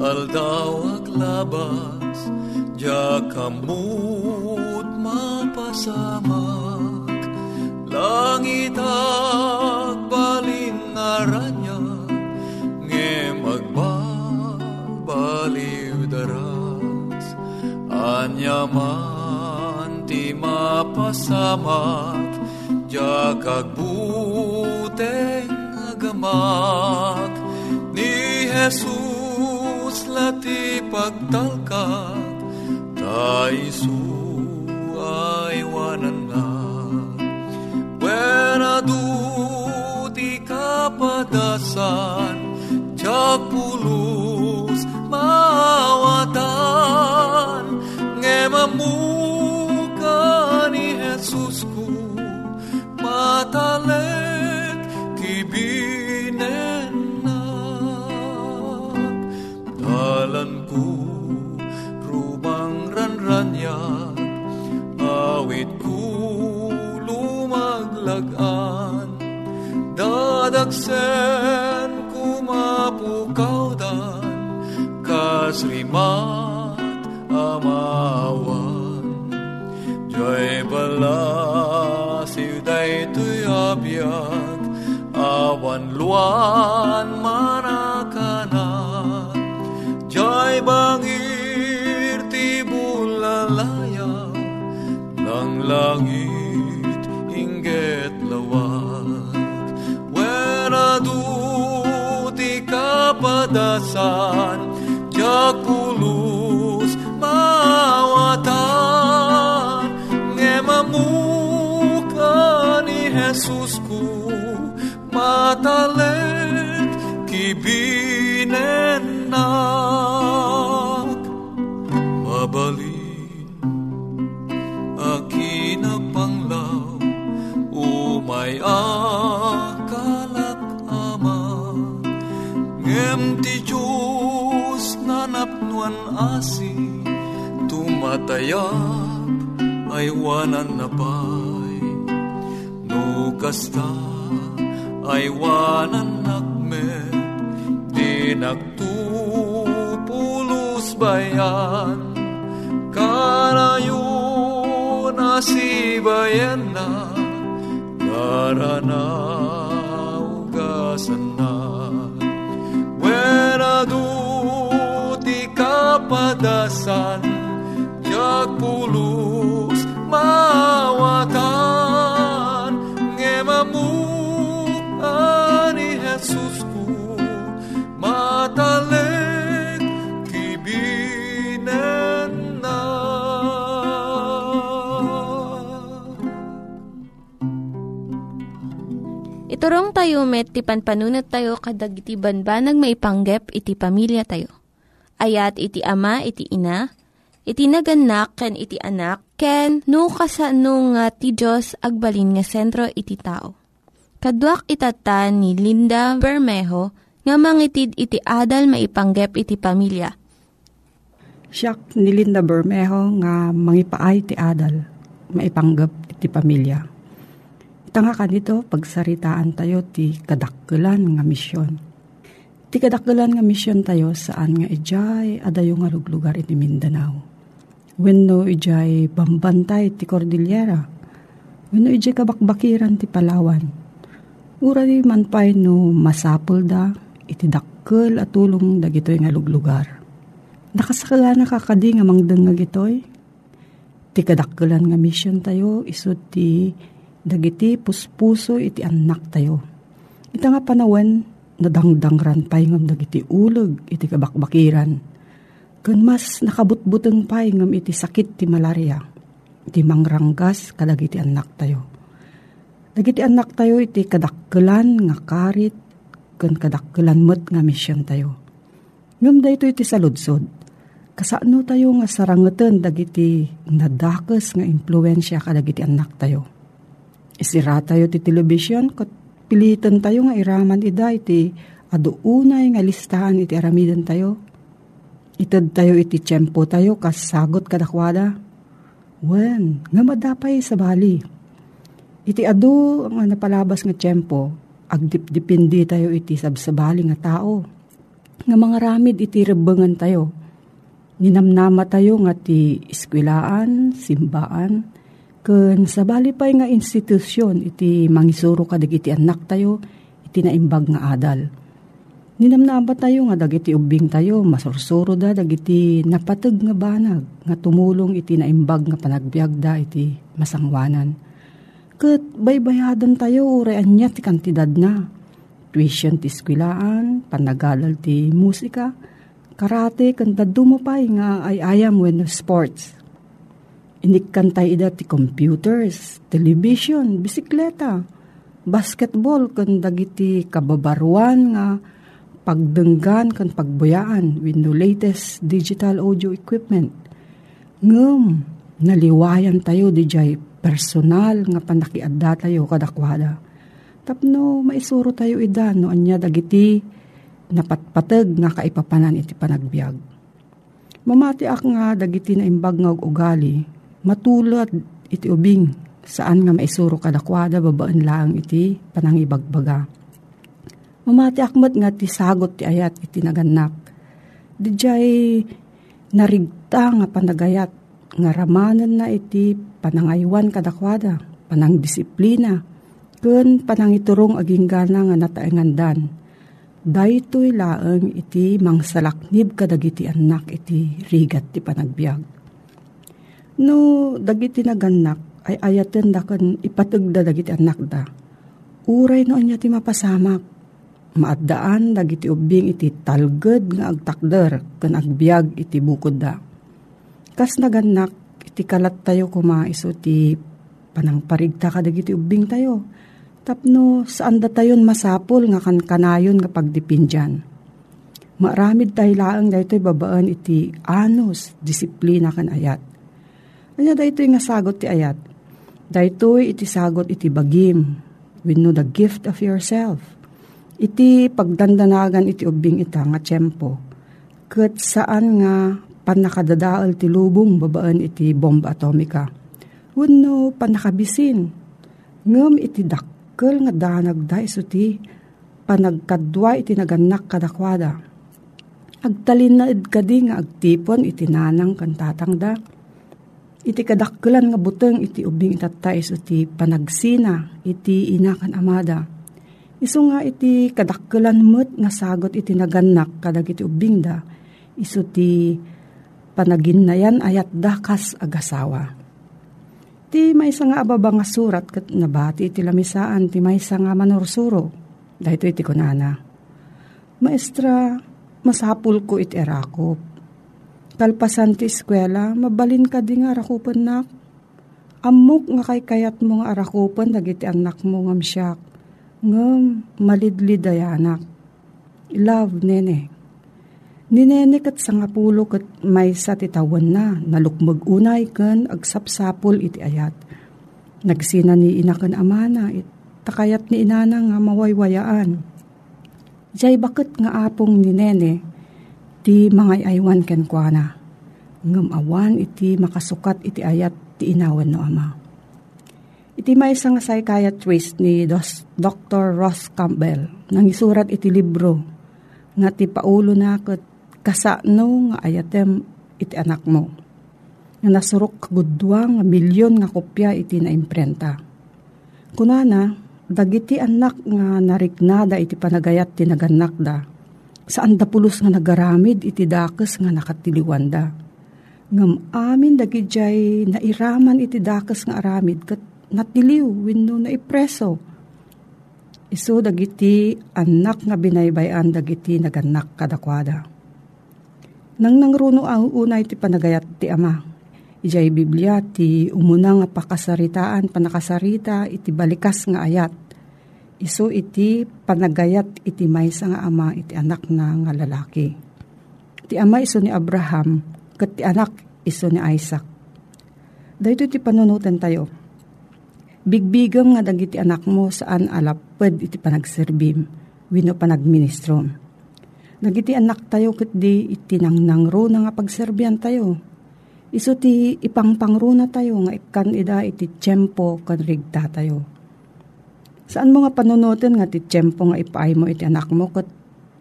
aldaw ak labas, Diya kamut mapasamak, Langit ak balin naranya, Nge magbabaliw daras, Anyaman ti mapasamak, Diya kagbuteng agamak, Ni Jesus lati pagtalkak, Taisu ay wanan na Wera du ti dadagsen kumapukaw dan kasrimat amawan. Joy bala siuday tuyabyak awan luan buscar. Diyos nanapnuan asi tumatayap ay wanan na pay no kasta ay wanan nakmet di nagtupulos bayan. Kanayo na si bayan na garana padasal jak pulos mawatan ngemamu ani Jesus ku matalek kibinen na Iturong tayo met, ti panpanunat tayo kadag iti banbanag maipanggep iti pamilya tayo. Ayat iti ama, iti ina, iti naganak, ken iti anak, ken no kasano nga ti Diyos agbalin nga sentro iti tao. Kaduak itatan ni Linda Bermejo nga mangitid iti adal maipanggep iti pamilya. Siyak ni Linda Bermejo nga mangipaay ti adal, maipanggap iti pamilya. Tanga ka nito, pagsaritaan tayo ti kadakkelan nga misyon. Ti kadakkelan nga misyon tayo saan nga ijay adayo nga luglugar iti Mindanao. Wenno ijay bambantay ti Cordillera. Wenno ijay kabakbakiran ti Palawan. Ura di man pay no masapul da iti dakkel at tulong dagitoy nga luglugar. Nakasakala na kakadi nga mangdeng nga gitoy. Ti kadakkelan nga misyon tayo isot ti dagiti puspuso iti anak tayo. Ita nga panawan, nadangdangran pay ngam dagiti uleg iti kabakbakiran. Kun mas nakabutbuteng pay ngam iti sakit ti malaria. Iti mangranggas kadagiti anak tayo. Dagiti anak tayo iti kadakkelan nga karit kun kadakkelan met nga misyon tayo. Ngam da ito iti saludsod. Kasano tayo nga sarangeten dagiti nadakes nga impluensya kadagiti anak tayo Isira tayo ti television, kat pilitan tayo nga iraman ida iti ado unay nga listahan iti aramidan tayo. Itad tayo iti tiyempo tayo kas sagot kadakwada. Wen, nga madapay sa bali. Iti ado nga napalabas nga tiyempo, agdip-dipindi tayo iti sabsabali nga tao. Nga mga ramid iti rebengan tayo. Ninamnama tayo nga ti iskwilaan, simbaan, Kun sa bali pa'y nga institusyon, iti mangisuro ka iti anak tayo, iti naimbag nga adal. Ninamnaba tayo nga dagiti ubing tayo, masursuro da dagiti napatag nga banag, nga tumulong iti naimbag nga panagbiag da iti masangwanan. Kat baybayadan tayo, urayan niya ti kantidad na. Tuition ti skwilaan, panagalal ti musika, karate, kanta dumapay nga ay ayam when sports Inikantay ida ti computers, television, bisikleta, basketball, kan dagiti kababaruan nga pagdenggan kan pagbuyaan with the latest digital audio equipment. Ngum, naliwayan tayo di jay personal nga panakiadda tayo kadakwada. Tapno maisuro tayo ida no anya dagiti napatpatag nga kaipapanan iti panagbiag. Mamati ak nga dagiti na imbag nga ugali matulad iti ubing saan nga maisuro kadakwada babaan lang iti panangibagbaga. Mamati akmat nga ti sagot ti ayat iti naganak. Dijay narigta nga panagayat nga ramanan na iti panangaywan kadakwada, panangdisiplina, kun panangiturong aging gana nga nataengandan. Daytoy laeng iti mangsalaknib kadagiti anak iti rigat ti panagbiag No, dagiti naganak, ay ayaten da kan ipatag da dagiti anak da. Uray no anya ti mapasamak. Maadaan dagiti ubing iti talged nga agtakder kan agbiag iti bukod da. Kas naganak, iti kalat tayo kumaiso ti panangparigta ka dagiti ubing tayo. Tapno saan da tayon masapol nga kan kanayon nga pagdipindyan. Maramid tayo laang daytoy babaan iti anos, disiplina kan ayat Anya daytoy nga sagot ti ayat. Daytoy iti sagot iti bagim. We know the gift of yourself. Iti pagdandanagan iti ubing ita nga tiyempo. Kat saan nga panakadadaal ti lubong babaan iti bomba atomika. Wano panakabisin. Ngam iti dakkel nga danag da iso ti panagkadwa iti naganak kadakwada. Agtalin na kadi nga agtipon iti nanang kantatang da iti kadakkelan nga buteng iti ubing itatay iti panagsina iti inakan amada. Iso nga iti kadakkelan met nga sagot iti naganak kadag iti ubing da. Iso ti panagin na yan ayat dakas agasawa. Ti may nga ababa nga surat kat nabati ti lamisaan ti may nga manursuro. Dahito iti kunana. Maestra, masapul ko iti erakop. Kalpasan ti eskwela, mabalin ka di nga arakupan nak. Amok nga kay kayat mo nga arakupan dagiti anak mo ngam siyak. Ngam, malidlid anak. Love, nene. Ni nene kat sangapulo kat may sa titawan na, nalukmag unay kan agsapsapol iti ayat. Nagsina ni inakan amana, it, takayat ni inana nga mawaywayaan. Jay bakit nga apong ni nene, ti mga aywan ken kuana. Ngam awan iti makasukat iti ayat ti inawan no ama. Iti may isang psychiatrist ni Dos, Dr. Ross Campbell nang isurat iti libro nga ti paulo na kat kasano nga ayatem iti anak mo. Nga nasurok kagudwa nga milyon nga kopya iti na imprenta. Kunana, dagiti anak nga nariknada iti panagayat ti naganakda. Saan da pulos nga nagaramid iti dakes nga nakatiliwanda. Ngam amin dagijay nairaman iti dakes nga aramid kat natiliw wenno na ipreso. Isu dagiti anak nga binaybayan dagiti naganak kadakwada. Nang nangruno ang unay ti panagayat ti ama. Ijay Biblia ti umuna nga pakasaritaan panakasarita iti balikas nga ayat. Isu iti panagayat iti maysa nga ama iti anak na nga lalaki. Ti ama iso ni Abraham ket ti anak iso ni Isaac. Dahito ti panunutan tayo Bigbigam nga dagiti anak mo saan alapad iti panagserbim, wino panagministro. Dagiti anak tayo ket di itinangnangro na nga pagserbian tayo. Iso ti ipangpangro na tayo nga ikan ida iti tiyempo kan rigta tayo. Saan mo nga panunutin nga ti tiyempo nga ipaay mo iti anak mo ket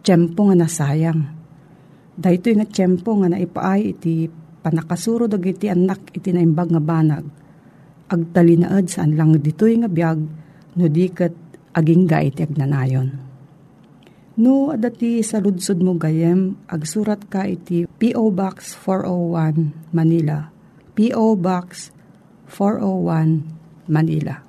tiyempo nga nasayang. Dahito nga tiyempo nga naipaay iti panakasuro dagiti anak iti naimbag nga banag agtalinaad saan lang ditoy nga biyag no diket aging gait agnanayon. No, adati sa ludsod mo gayem, agsurat ka iti P.O. Box 401 Manila. P.O. Box 401 Manila.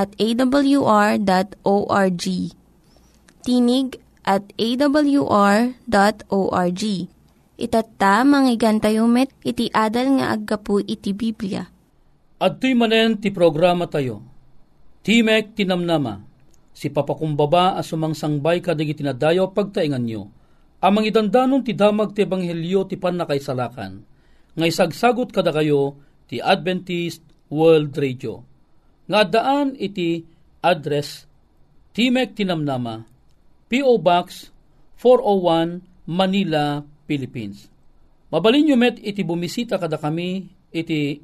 at awr.org. Tinig at awr.org Itatta, manggigan tayo met, iti adal nga aggapu iti Biblia. At tuy manen ti programa tayo, Timek tinamnama, si papakumbaba as sumangsangbay kadig itinadayo pagtaingan nyo, amang idandanon ti damag ti ebanghelyo ti panakaisalakan, nga isagsagot kada kayo ti Adventist World Radio. Nga daan iti address Timek Tinamnama, P.O. Box 401 Manila, Philippines. Mabalin nyo met iti bumisita kada kami iti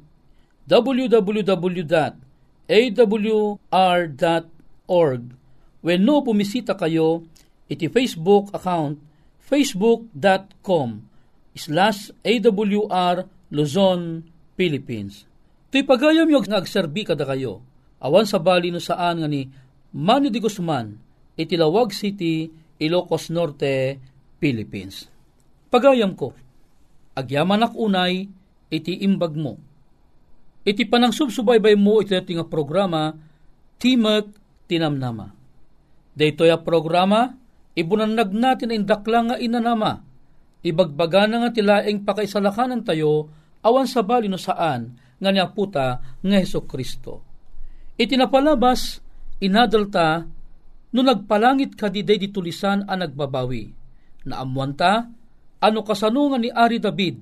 www.awr.org when no bumisita kayo iti Facebook account facebook.com slash awr Luzon, Philippines. Ito'y pagayam yung nagserbi kada kayo. Awan sa bali no saan nga ni Manny de Guzman, itilawag City, Ilocos Norte, Philippines. Pagayam ko, agyaman ak unay, iti imbag mo. Iti panang subsubaybay mo iti nga programa, Timek Tinamnama. Dayto ya programa, ibunanag natin ang dakla nga inanama. Ibagbaga na nga tilaeng pakaisalakanan tayo, awan sa bali no saan, nga niya puta nga Heso Kristo. Iti napalabas, inadalta, no nagpalangit ka di day ditulisan ang nagbabawi. Naamuan ta, ano kasanungan ni Ari David,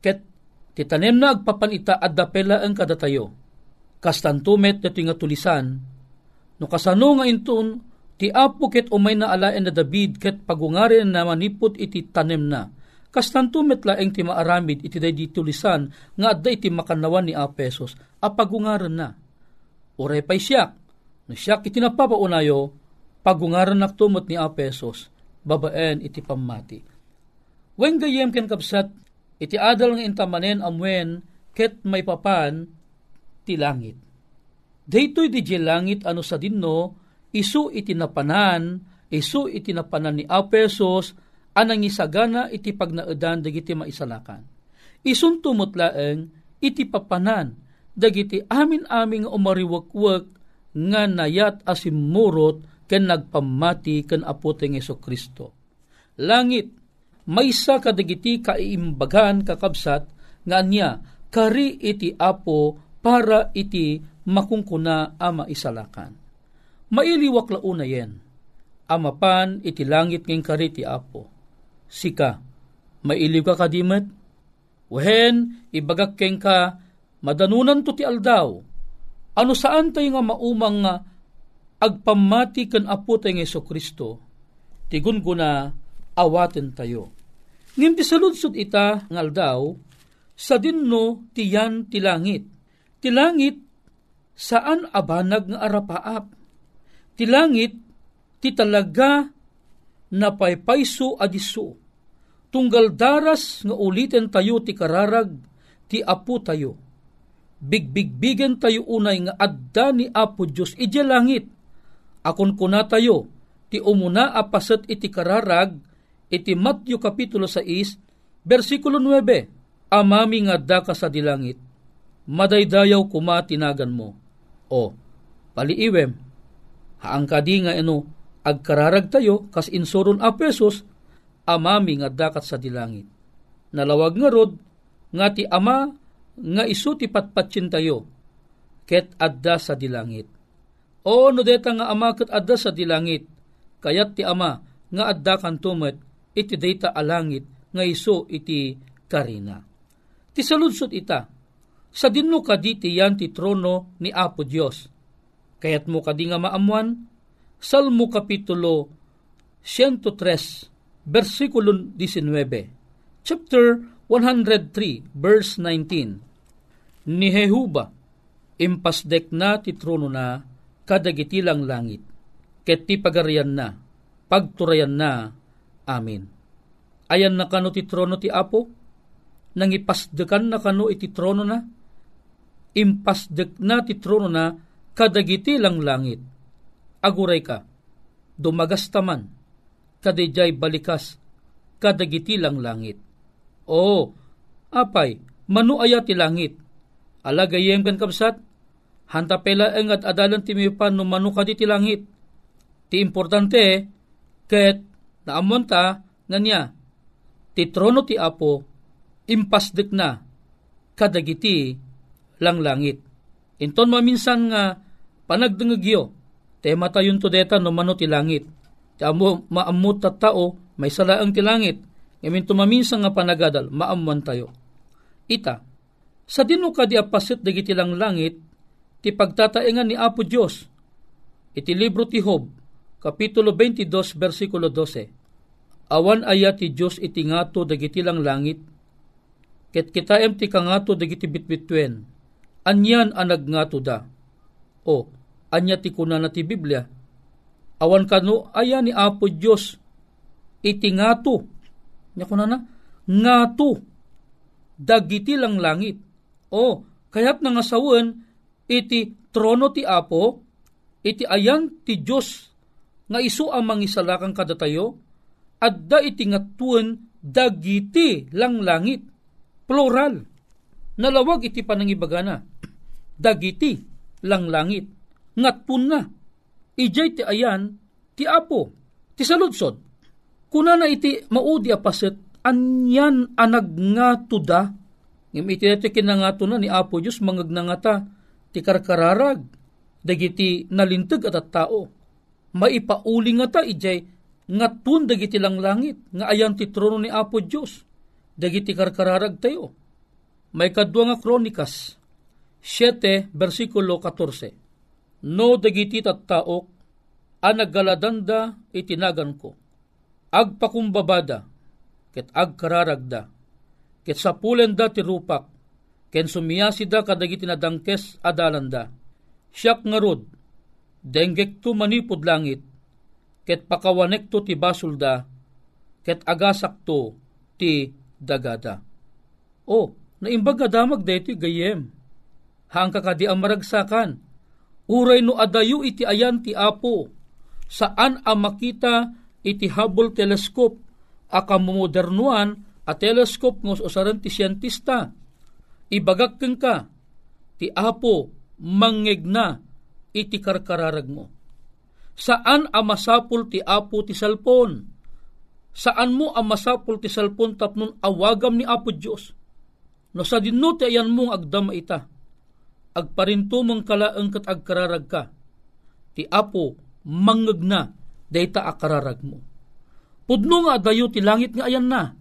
ket titanem na agpapanita at dapela ang kadatayo. Kastantumet na nga tulisan, no kasano nga intun, ti apo ket umay na alaen na David ket pagungarin na manipot iti tanem na, Kastanto metlaeng ti maaramid iti day ditulisan nga adda iti makanawan ni Apesos apagungaran na. Uray pa'y siyak, no siyak iti napapaunayo, pagungaran naktumot ni Apesos, babaen iti pamati. Wen gayem ken kapsat, iti adal nga intamanen amwen ket may papan ti langit. Daytoy di langit ano sa dinno, isu iti napanan, isu iti napanan ni Apesos, anang isagana iti pagnaedan dagiti maisalakan. Isuntumot laeng iti papanan dagiti amin-aming umariwakwak nga nayat asimurot ken nagpamati ken apoteng Yeso Kristo. Langit, maysa kadagiti kaimbagan kakabsat nga niya kari iti apo para iti makungkuna ama isalakan. Mailiwak launa yen, amapan iti langit ngeng kari ti apo sika. Mailiw ka kadimet? Wehen, ibagak keng ka, madanunan to ti aldaw. Ano saan tayo nga maumang nga agpamati kan apo tayo ng Kristo, tigun guna awaten tayo. Ngim ti saludsod ita ng aldaw, sa dinno tiyan ti langit. Ti langit, saan abanag nga arapaap? Ti langit, ti talaga na paypayso adiso tunggal daras nga ulitin tayo ti kararag, ti apo tayo. Bigbigbigan tayo unay nga adda ni Apo Diyos iti langit. Akon kuna tayo, ti umuna apasat iti kararag, iti Matthew Kapitulo 6, versikulo 9, Amami nga adda ka sa dilangit, madaydayaw kuma tinagan mo. O, paliiwem, haang kadi nga ino, agkararag tayo, kas insuron a pesos, amami nga dakat sa dilangit. Nalawag nga rod, nga ti ama, nga isu ti patpatsin tayo, ket adda sa dilangit. O no deta nga ama ket adda sa dilangit, kayat ti ama, nga adda kan tumet, iti data alangit, nga iso iti karina. Ti saludsot ita, sa dinno kadi ti yan ti trono ni Apo Dios. Kayat mo kadi nga maamuan, Salmo Kapitulo 103, versikulo 19. Chapter 103, verse 19. Ni Jehuba, impasdek na ti trono na, kadagiti lang langit, ket ti pagarian na, pagturayan na, amin. Ayan na kano ti trono ti Apo, nang ipasdekan na kano iti trono na, impasdek na ti trono na, kadagiti lang langit. Aguray ka, dumagas taman, kadijay balikas, kadagiti lang langit. O, apay, manu aya ti langit. Alagayem kan kapsat, hanta pela ang at adalan ti mipan no manu ti langit. Ti importante, ket naamon ta, nga niya, ti trono ti apo, impasdik na, kadagiti lang langit. Inton maminsan nga, panagdengagyo, tema tayon to deta no mano ti langit Ti amo maamot ta tao, may salaang ti langit. Ngamin tumaminsan nga panagadal, maamuan tayo. Ita, sa dino ka di apasit dagiti lang langit, ti pagtataengan ni Apo Diyos. Iti libro ti Hob, Kapitulo 22, versikulo 12. Awan aya ti Diyos iti ngato dagiti lang langit, ket kitaem ti kangato dagiti bitbitwen. Anyan anag ngato da. O, anya ti kuna na ti Biblia, awan kano aya ni Apo Dios iti ngato nya kuna na ngato dagiti lang langit. O kayat nga sawen iti trono ti Apo iti ayan ti Dios nga isu ang mangisalakan kadatayo adda iti ngatuen dagiti lang langit. Plural. Nalawag iti panangibagana. Dagiti lang langit. Ngatpun na. Ijay ti ayan ti apo ti saludsod kuna na iti maudi apaset anyan anag nga tuda. Ngem iti iti kinangato na ni apo Diyos mangag nangata ti karkararag dagiti nalintag at at tao. Maipauli nga ta ijay nga tun dagiti lang langit nga ayan ti trono ni apo Diyos dagiti karkararag tayo. May kadwa nga kronikas 7 versikulo 14 no dagiti tattaok a naggaladanda itinagan ko. Agpakumbabada, ket agkararagda, ket sapulen da ti rupak, ken sumiyasi da kadagiti na dangkes adalanda. Siyak nga rod, denggek to manipod langit, ket pakawanek to ti basulda, ket agasak to ti dagada. O, naimbag nga damag deti gayem. Hang kakadi ang maragsakan. Uray no adayo iti ayan ti apo. Saan ang makita iti Hubble telescope akamodernuan a telescope ngos usaran ti siyentista. Ibagak ka, ti apo mangegna iti karkararag mo. Saan ang masapul ti apo ti salpon? Saan mo ang masapul ti salpon tapnon awagam ni apo Diyos? No sa dinno ti ayan mong agdama ita. Agparinto mong kalaang kat agkararag ka. Ti apo mangegna dayta akararag mo. Pudno nga dayo ti langit nga ayan na.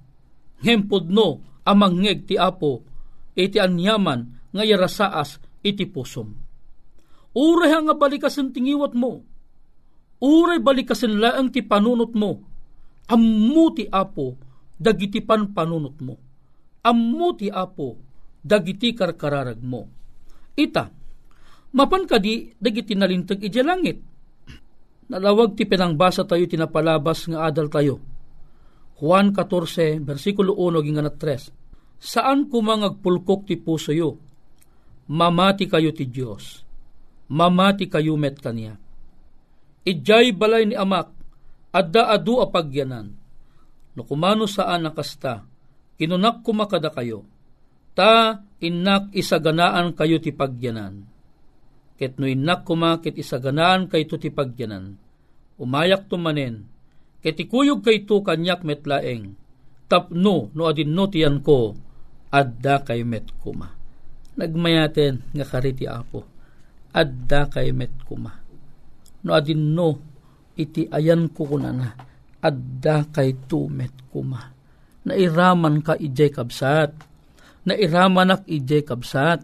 Ngem pudno amangeg ti apo iti anyaman nga yarasaas iti pusom. Uray nga balikasan tingiwat mo. Uray balikasan laang ti panunot mo. Ammo ti apo dagiti pan panunot mo. Ammo ti apo dagiti karkararag mo. Ita, mapan kadi dagiti nalintag iti langit Nalawag ti pinangbasa tayo tinapalabas nga adal tayo. Juan 14, versikulo 1, ginganat 3. Saan kumangagpulkok ti puso yo? Mamati kayo ti Diyos. Mamati kayo met kaniya. Ijay balay ni amak, adda adu apagyanan. No kumano saan nakasta, kinunak kumakada kayo. Ta inak isaganaan kayo ti pagyanan ket no innak kuma ket isaganaan kay ti pagyanan. Umayak tumanen, ket ikuyog kay to kanyak metlaeng, tapno no adin no tiyan ko, adda kay met kuma. Nagmayaten nga kariti apo, adda kay met kuma. No adin no, iti ayan ko kunana, adda kay to met kuma. Nairaman ka ijay kabsat, nairaman ak ijay kabsat,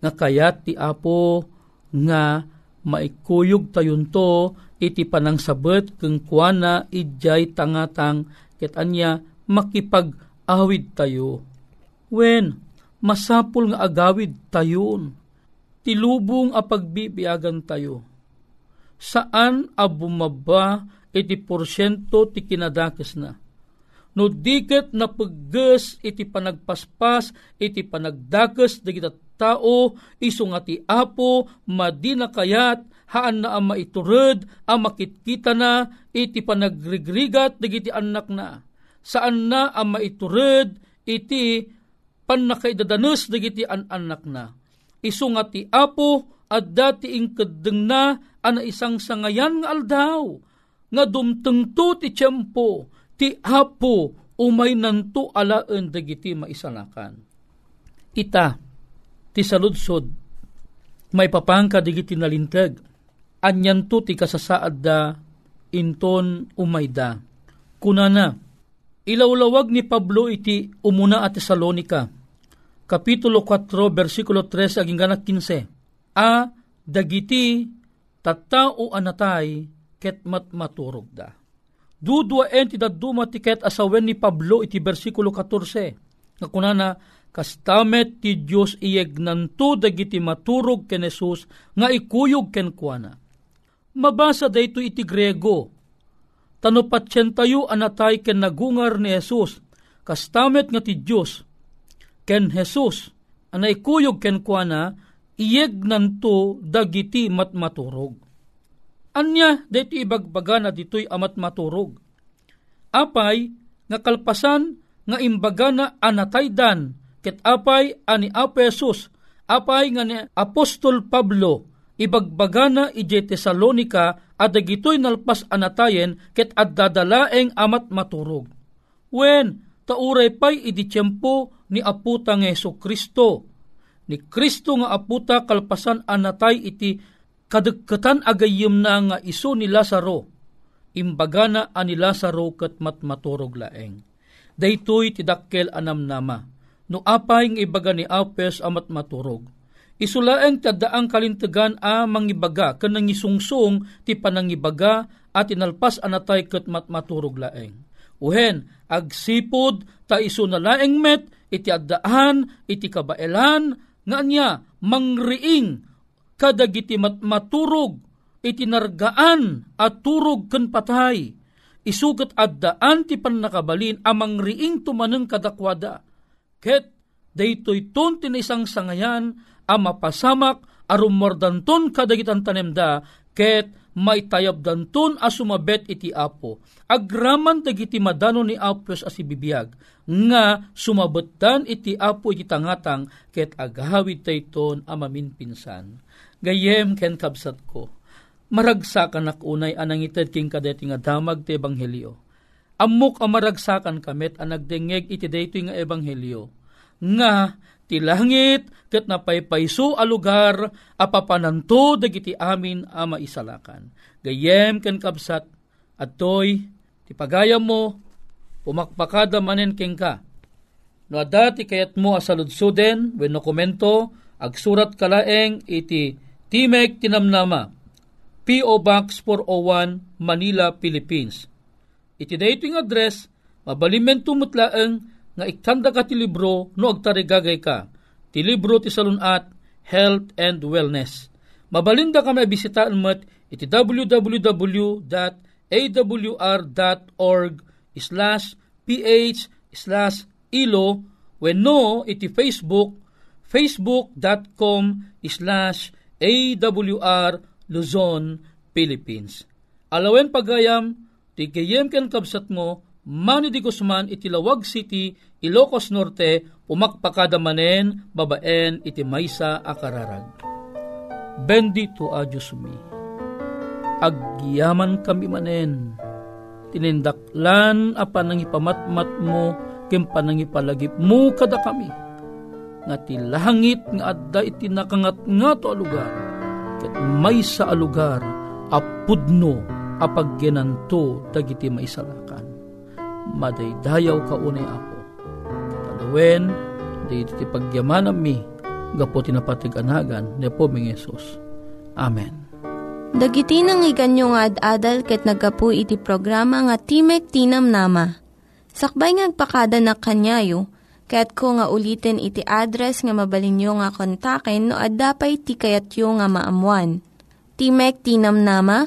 nga kayat ti apo, nga maikuyog tayon to iti panang sabet keng kuana ijay tangatang ket anya makipag-awid tayo. Wen, masapul nga agawid tayon. Tilubong a pagbibiyagan tayo. Saan a bumaba iti porsyento ti kinadakes na. No diket na pagges iti panagpaspas, iti panagdakes, digita tao, iso nga ti apo, madina kayat, haan na ang maiturod, ang makitkita na, iti panagrigrigat, digiti anak na. Saan na ang maiturod, iti panakaidadanos, digiti an anak na. Iso nga ti apo, at dati ingkadeng na, ana isang sangayan nga aldaw, nga dumtengto ti tiyempo, ti apo, umay nanto alaan dagiti maisalakan. Ita, ti saludsod, may papangka digiti nalintag, anyan to ti kasasaad da, inton umayda. Kunana, ilawlawag ni Pablo iti umuna at Tesalonika, Kapitulo 4, versikulo 3, aging ganak 15, A, dagiti, tattao anatay, ket matmaturog da. Dudwaen ti daduma ti ket asawen ni Pablo iti versikulo 14, nga kunana, kastamet ti Diyos iyeg nanto dagiti maturog ken Jesus nga ikuyog ken kuana. Mabasa dayto iti Grego. Tano patsyen tayo anatay ken nagungar ni Jesus kastamet nga ti Diyos ken Jesus ana ikuyog ken kuana iyeg nanto dagiti matmaturog. Anya dayto ibagbaga na ditoy amat maturog. Apay nga kalpasan nga imbaga na anataydan ket apay ani Apesos, apay nga ni Apostol Pablo, ibagbagana ije Tesalonika at dagitoy nalpas anatayen ket addadalaeng amat maturog. Wen, tauray pay idi tiyempo ni aputa ng Yeso Kristo. Ni Kristo nga aputa kalpasan anatay iti kadagkatan agayim na nga iso ni Lazaro. Imbagana ani Lazaro ket matmaturog laeng. Daytoy tidakkel anam nama no apay ng ibaga ni Apes amat maturog. Isulaeng tadaang kalintagan a mangibaga kanang isungsong ti panangibaga at inalpas anatay ket mat maturog laeng. Uhen, agsipod ta iso na laeng met, iti addaan, iti kabaelan, nga niya, mangriing, kadagiti mat maturog, iti nargaan at turog ken patay. Isugat addaan ti panakabalin amang riing tumaneng kadakwada. Ket daytoy ton tinisang sangayan a mapasamak arum mordanton kadagitan tanemda ket may tayab danton a sumabet iti apo. Agraman dagiti madano ni Apos as ibibiyag, nga sumabetan iti apo iti tangatang ket agawid tayton a maminpinsan. Gayem ken kabsat ko, maragsakan ak unay anang ited king kadeti nga damag ti ebanghelyo. Amok a maragsakan kamet ang nagdengeg iti daytoy nga ebanghelyo. Nga ti langit ket napaypayso a lugar apapananto dagiti amin a maisalakan. Gayem ken kabsat atoy ti pagayam mo pumakpakada manen ken ka. No adati kayat mo asaludsuden wenno komento agsurat kalaeng iti Timek Tinamnama P.O. Box 401 Manila, Philippines. Iti dating address mabalimen tumutlaeng nga ikanda ka ti libro no agtarigagay ka. Ti libro ti salunat, Health and Wellness. Mabalinda ka may bisitaan mat iti www.awr.org slash ph slash ilo when no iti Facebook facebook.com slash awr Luzon, Philippines. Alawen pagayam, ti kayem ken kabsat mo, Manny di Guzman iti Lawag City, Ilocos Norte, pumakpakada manen, babaen iti maysa akararag. Bendito a Diyos mi. Agyaman kami manen. Tinindaklan a panangipamatmat mo, kem panangipalagip mo kada kami. Nga ti langit nga adda iti nakangat nga to lugar. Ket may sa alugar, apudno apaggenanto dagiti maisalakan madaydayaw ka unay apo. Kalawen, di iti pagyaman mi, gapo tinapatig-anagan, ni po ming Yesus. Amen. Dagiti nang iganyo nga ad-adal ket nagapu iti programa nga Timek Tinam Nama. Sakbay ngagpakada na kanyayo, ket ko nga ulitin iti address nga mabalinyo nga kontaken no ad-dapay tikayatyo nga maamuan. Timek Tinam Nama,